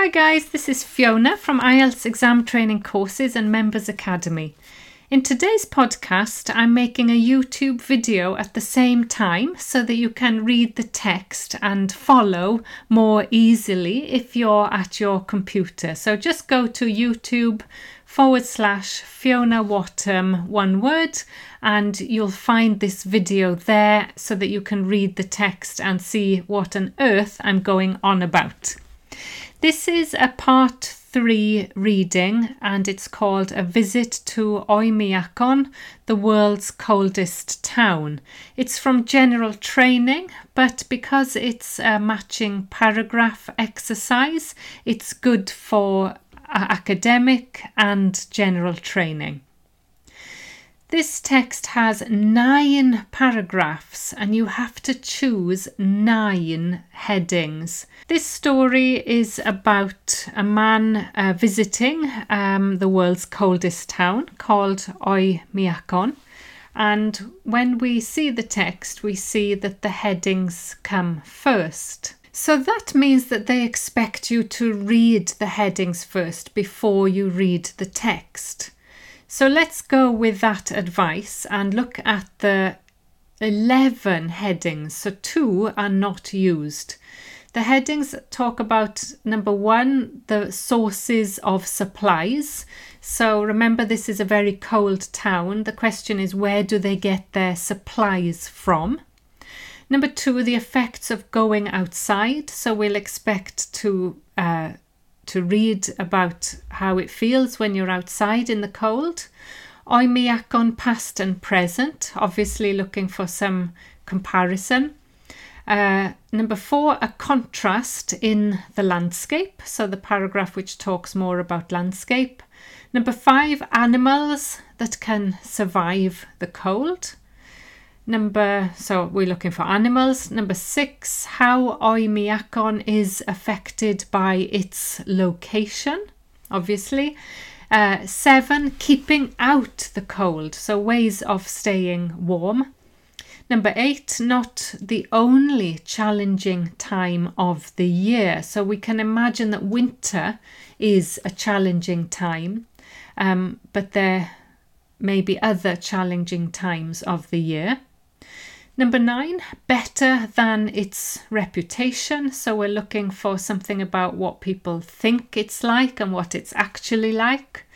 Hi guys, this is Fiona from IELTS Exam Training Courses and Members Academy. In today's podcast, I'm making a YouTube video at the same time so that you can read the text and follow more easily if you're at your computer. So just go to YouTube forward slash Fiona Whatham, one word, and you'll find this video there so that you can read the text and see what on earth I'm going on about. This is a part three reading and it's called A Visit to Oymyakon, the world's coldest town. It's from general training, but because it's a matching paragraph exercise, it's good for uh, academic and general training. This text has nine paragraphs and you have to choose nine headings. This story is about a man uh, visiting um, the world's coldest town called Oymyakon. And when we see the text, we see that the headings come first. So that means that they expect you to read the headings first before you read the text. So let's go with that advice and look at the 11 headings. So two are not used. The headings talk about number one, the sources of supplies. So remember, this is a very cold town. The question is, where do they get their supplies from? Number two, the effects of going outside. So we'll expect to uh, to read about how it feels when you're outside in the cold. Oymyakon past and present, obviously looking for some comparison. Uh, number four, a contrast in the landscape, so the paragraph which talks more about landscape. Number five, animals that can survive the cold. Number, so we're looking for animals. Number six, how Oymyakon is affected by its location, obviously. Uh, seven, keeping out the cold, so ways of staying warm. Number eight, not the only challenging time of the year. So we can imagine that winter is a challenging time, um, but there may be other challenging times of the year. Number nine, better than its reputation. So we're looking for something about what people think it's like and what it's actually like.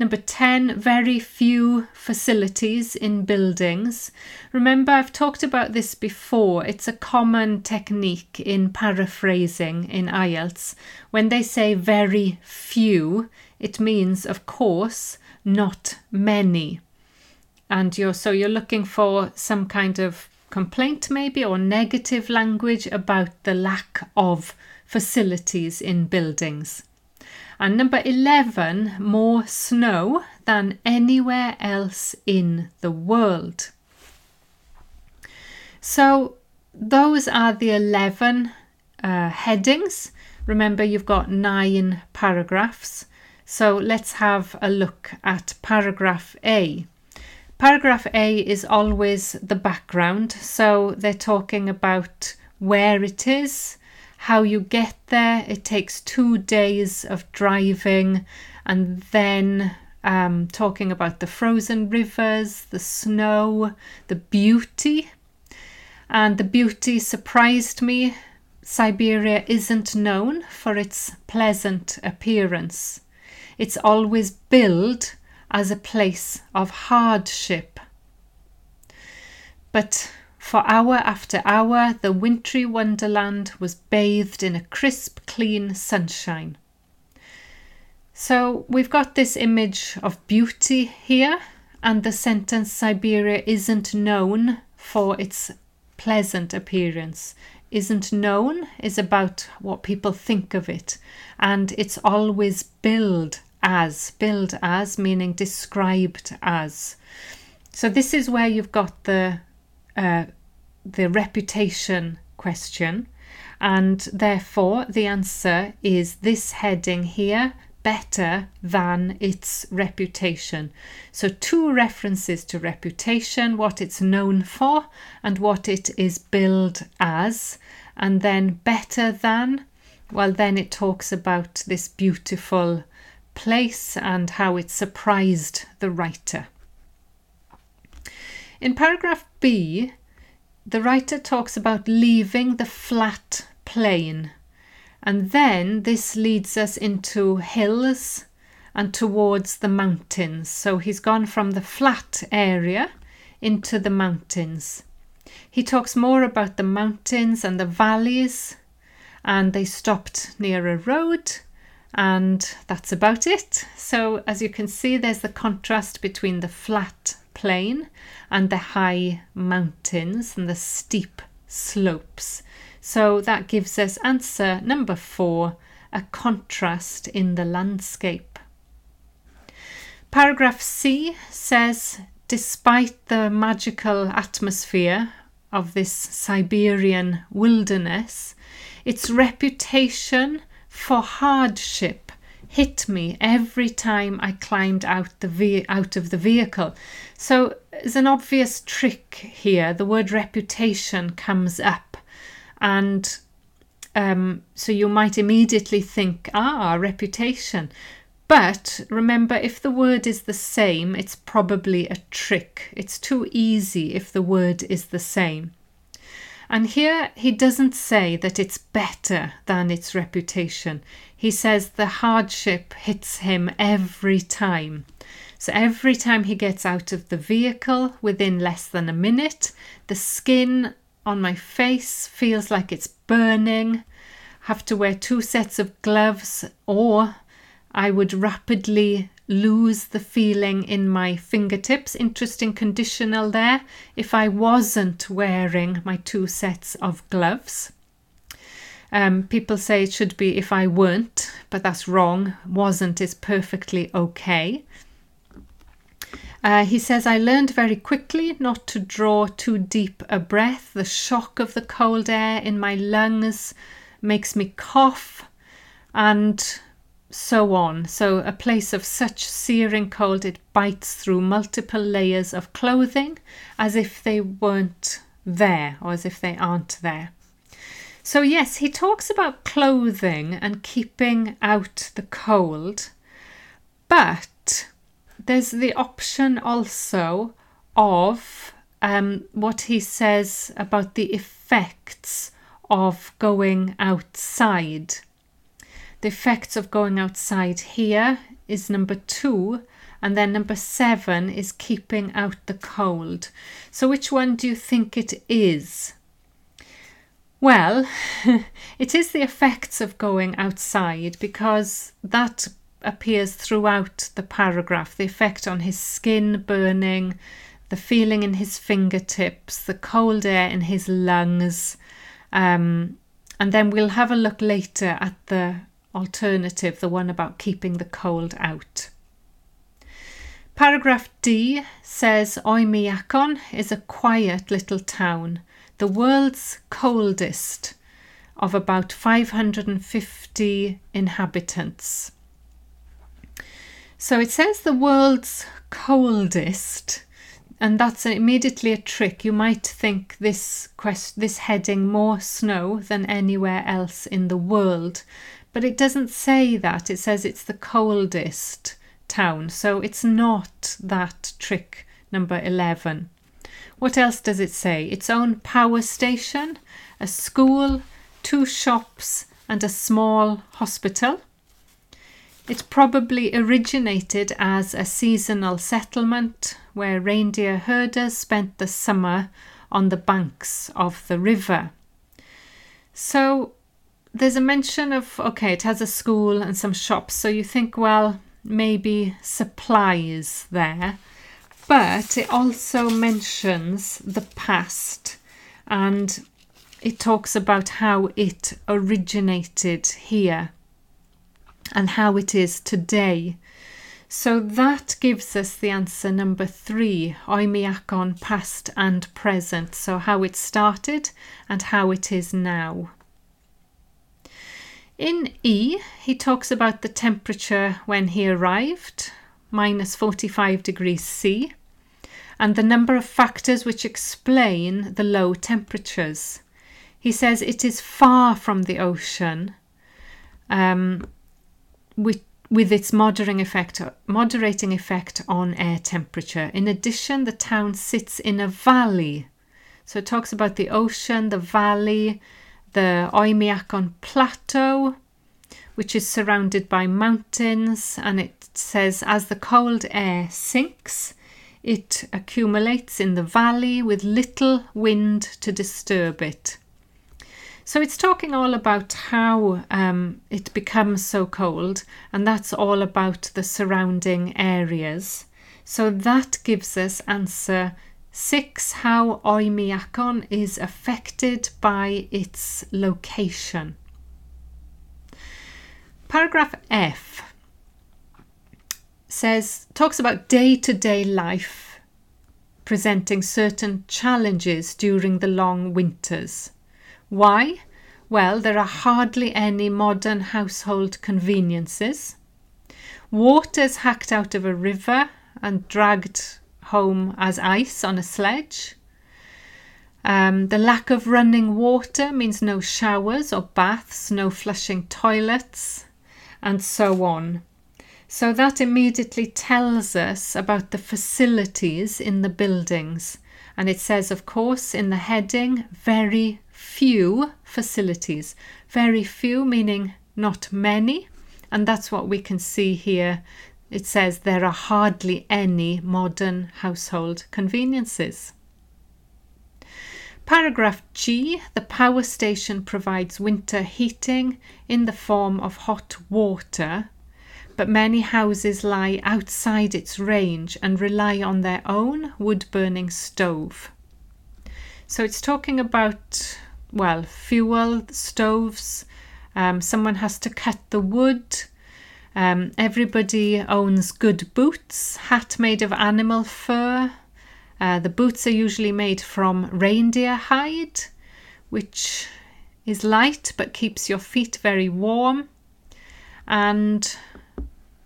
Number 10, very few facilities in buildings. Remember, I've talked about this before. It's a common technique in paraphrasing in IELTS. When they say very few, it means, of course, not many. And you're so you're looking for some kind of complaint, maybe, or negative language about the lack of facilities in buildings. And number 11, more snow than anywhere else in the world. So, those are the 11 uh, headings. Remember, you've got nine paragraphs. So, let's have a look at paragraph A. Paragraph A is always the background, so they're talking about where it is, how you get there. It takes two days of driving, and then um, talking about the frozen rivers, the snow, the beauty. And the beauty surprised me. Siberia isn't known for its pleasant appearance. It's always billed as a place of hardship. But for hour after hour, the wintry wonderland was bathed in a crisp, clean sunshine. So we've got this image of beauty here, and the sentence Siberia isn't known for its pleasant appearance. Isn't known is about what people think of it, and it's always billed as, billed as, meaning described as. So this is where you've got the uh, the reputation question, and therefore the answer is this heading here better than its reputation. So, two references to reputation, what it's known for, and what it is billed as, and then better than well, then it talks about this beautiful place and how it surprised the writer. In paragraph B, the writer talks about leaving the flat plain, and then this leads us into hills and towards the mountains. So he's gone from the flat area into the mountains. He talks more about the mountains and the valleys, and they stopped near a road, and that's about it. So, as you can see, there's the contrast between the flat plain and the high mountains and the steep slopes. So, that gives us answer number four a contrast in the landscape. Paragraph C says despite the magical atmosphere of this Siberian wilderness, its reputation for hardship hit me every time I climbed out the ve- out of the vehicle. So there's an obvious trick here. The word reputation comes up, and um, so you might immediately think, ah, reputation. But remember, if the word is the same, it's probably a trick. It's too easy if the word is the same. And here he doesn't say that it's better than its reputation. He says the hardship hits him every time. So every time he gets out of the vehicle within less than a minute, the skin on my face feels like it's burning. Have to wear two sets of gloves or I would rapidly lose the feeling in my fingertips. Interesting conditional there. If I wasn't wearing my two sets of gloves. Um, people say it should be if I weren't, but that's wrong. Wasn't is perfectly okay. Uh, he says, I learned very quickly not to draw too deep a breath. The shock of the cold air in my lungs makes me cough. And so on. So, a place of such searing cold it bites through multiple layers of clothing as if they weren't there or as if they aren't there. So, yes, he talks about clothing and keeping out the cold, but there's the option also of um, what he says about the effects of going outside the effects of going outside here is number two. And then number seven is keeping out the cold. So, which one do you think it is? Well, it is the effects of going outside because that appears throughout the paragraph the effect on his skin burning, the feeling in his fingertips, the cold air in his lungs. Um, and then we'll have a look later at the alternative, the one about keeping the cold out. Paragraph D says Oymyakon is a quiet little town, the world's coldest, of about 550 inhabitants. So it says the world's coldest, and that's immediately a trick. You might think this quest- this heading more snow than anywhere else in the world, but it doesn't say that. It says it's the coldest town. So it's not that trick number 11. What else does it say? Its own power station, a school, two shops, and a small hospital. It probably originated as a seasonal settlement where reindeer herders spent the summer on the banks of the river. So there's a mention of okay, it has a school and some shops, so you think, well, maybe supplies there. But it also mentions the past and it talks about how it originated here and how it is today. So that gives us the answer number three, Oymyakon past and present. So how it started and how it is now. In E, he talks about the temperature when he arrived, minus 45 degrees C, and the number of factors which explain the low temperatures. He says it is far from the ocean, um, with, with its moderating effect, moderating effect on air temperature. In addition, the town sits in a valley. So it talks about the ocean, the valley, the Oymyakon Plateau, which is surrounded by mountains, and it says as the cold air sinks, it accumulates in the valley with little wind to disturb it. So it's talking all about how um, it becomes so cold, and that's all about the surrounding areas. So that gives us answer 6 how Oymyakon is affected by its location. Paragraph F says talks about day-to-day life presenting certain challenges during the long winters. Why? Well, there are hardly any modern household conveniences. Water is hacked out of a river and dragged home as ice on a sledge. Um, the lack of running water means no showers or baths, no flushing toilets, and so on. So that immediately tells us about the facilities in the buildings. And it says, of course, in the heading, very few facilities. Very few, meaning not many. And that's what we can see here it says there are hardly any modern household conveniences. Paragraph G the power station provides winter heating in the form of hot water, but many houses lie outside its range and rely on their own wood burning stove. So it's talking about, well, fuel, stoves. Um, someone has to cut the wood um, everybody owns good boots, hat made of animal fur. Uh, the boots are usually made from reindeer hide, which is light but keeps your feet very warm. And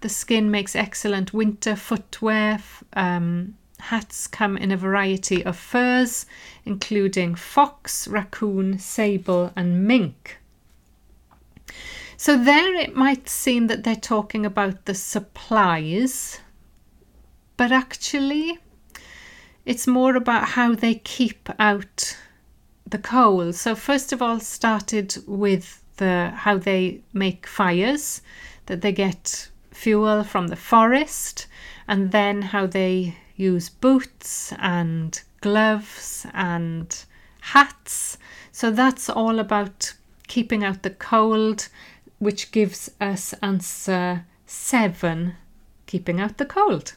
the skin makes excellent winter footwear. Um, hats come in a variety of furs, including fox, raccoon, sable, and mink. So there it might seem that they're talking about the supplies, but actually it's more about how they keep out the coal. So first of all started with the how they make fires, that they get fuel from the forest, and then how they use boots and gloves and hats. So that's all about keeping out the cold which gives us answer 7, keeping out the cold.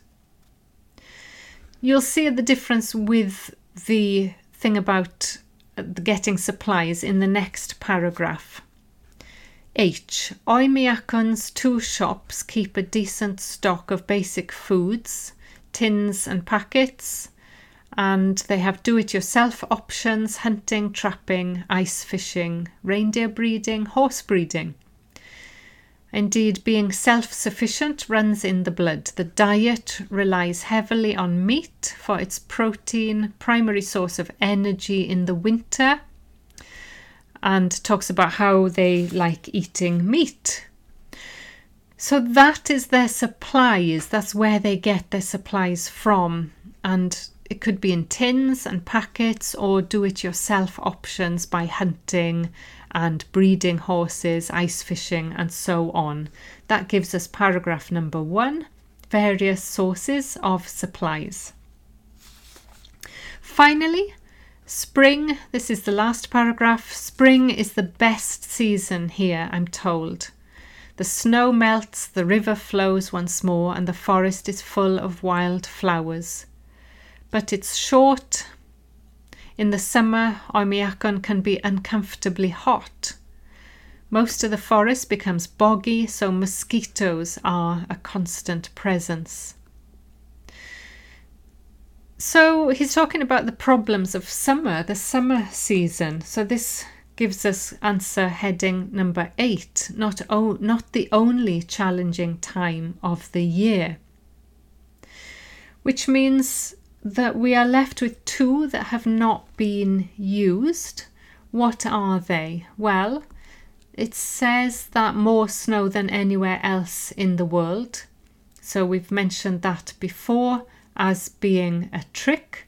You'll see the difference with the thing about uh, getting supplies in the next paragraph. H. Oymyakon's two shops keep a decent stock of basic foods, tins and packets, and they have do it yourself options hunting, trapping, ice fishing, reindeer breeding, horse breeding. Indeed, being self sufficient runs in the blood. The diet relies heavily on meat for its protein, primary source of energy in the winter, and talks about how they like eating meat. So that is their supplies, that's where they get their supplies from. And it could be in tins and packets or do it yourself options by hunting and breeding horses, ice fishing, and so on. That gives us paragraph number one various sources of supplies. Finally, spring. This is the last paragraph. Spring is the best season here, I'm told. The snow melts, the river flows once more, and the forest is full of wild flowers. But it's short in the summer, Oymyakon can be uncomfortably hot. Most of the forest becomes boggy, so mosquitoes are a constant presence. So he's talking about the problems of summer, the summer season. So this gives us answer heading number eight, not, o- not the only challenging time of the year. Which means that we are left with two that have not been used. What are they? Well, it says that more snow than anywhere else in the world. So we've mentioned that before as being a trick.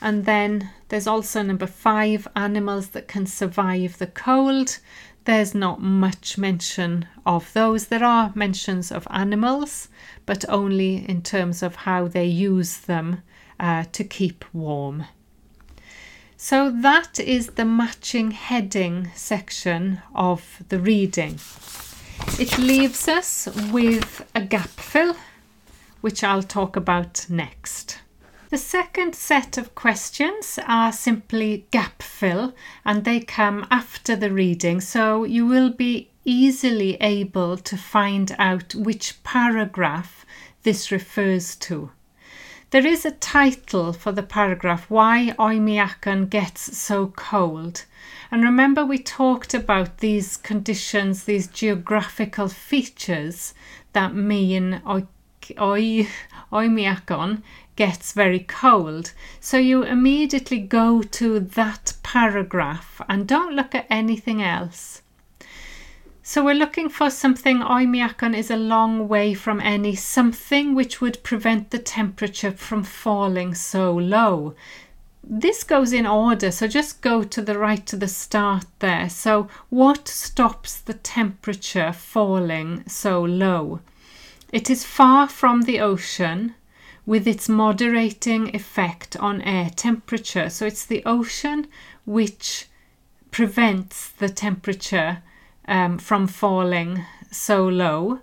And then there's also number five animals that can survive the cold. There's not much mention of those. There are mentions of animals, but only in terms of how they use them uh, to keep warm. So that is the matching heading section of the reading. It leaves us with a gap fill, which I'll talk about next. The second set of questions are simply gap fill and they come after the reading, so you will be easily able to find out which paragraph this refers to. There is a title for the paragraph Why Oymyakon Gets So Cold. And remember, we talked about these conditions, these geographical features that mean Oymyakon gets very cold. So you immediately go to that paragraph and don't look at anything else. So we're looking for something Oymyakon is a long way from any something which would prevent the temperature from falling so low. This goes in order, so just go to the right to the start there. So what stops the temperature falling so low? It is far from the ocean with its moderating effect on air temperature. So it's the ocean which prevents the temperature um, from falling so low.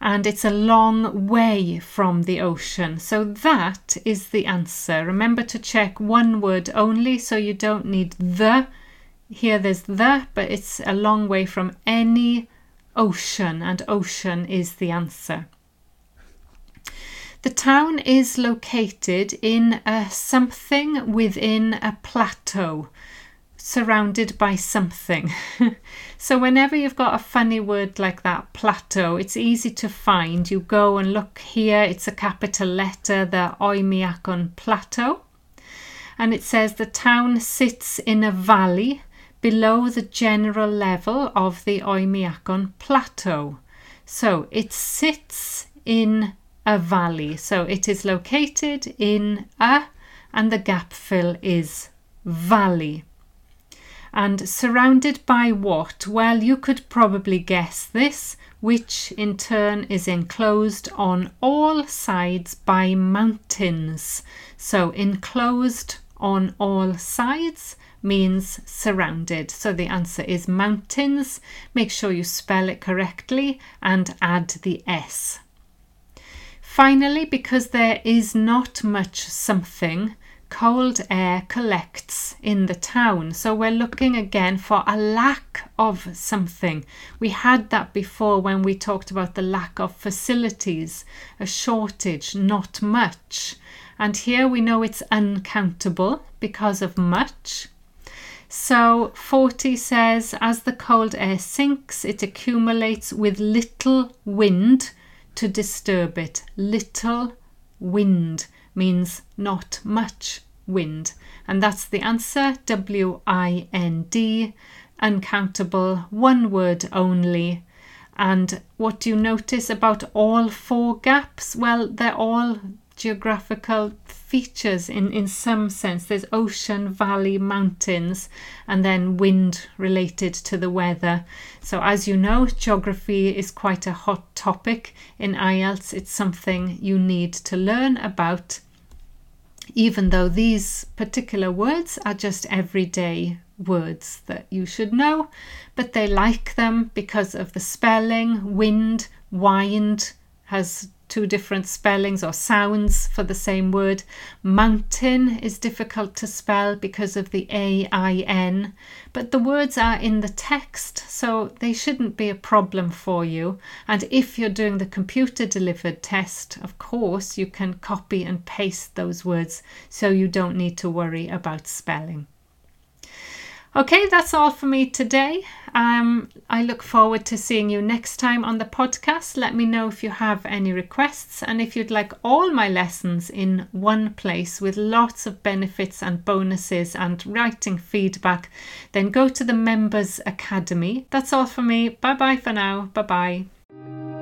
And it's a long way from the ocean. So that is the answer. Remember to check one word only so you don't need the. Here there's the, but it's a long way from any ocean, and ocean is the answer. The town is located in a something within a plateau surrounded by something. so, whenever you've got a funny word like that, plateau, it's easy to find. You go and look here, it's a capital letter, the Oymyakon Plateau. And it says the town sits in a valley below the general level of the Oymyakon Plateau. So, it sits in a valley. So, it is located in a, and the gap fill is valley. And surrounded by what? Well, you could probably guess this, which in turn is enclosed on all sides by mountains. So, enclosed on all sides means surrounded. So, the answer is mountains. Make sure you spell it correctly and add the S. Finally, because there is not much something, cold air collects in the town. So we're looking again for a lack of something. We had that before when we talked about the lack of facilities, a shortage, not much. And here we know it's uncountable because of much. So 40 says, as the cold air sinks, it accumulates with little wind to disturb it. Little wind means not much wind. And that's the answer W I N D, uncountable, one word only. And what do you notice about all four gaps? Well, they're all geographical features in, in some sense. There's ocean, valley, mountains, and then wind related to the weather. So, as you know, geography is quite a hot topic in IELTS. It's something you need to learn about, even though these particular words are just everyday words that you should know, but they like them because of the spelling. Wind, wind has two different spellings or sounds for the same word. Mountain is difficult to spell because of the A I N, but the words are in the text, so they shouldn't be a problem for you. And if you're doing the computer delivered test, of course, you can copy and paste those words so you don't need to worry about spelling. Okay, that's all for me today. Um, I look forward to seeing you next time on the podcast. Let me know if you have any requests and if you'd like all my lessons in one place with lots of benefits and bonuses and writing feedback, then go to the Members Academy. That's all for me. Bye bye for now. Bye bye.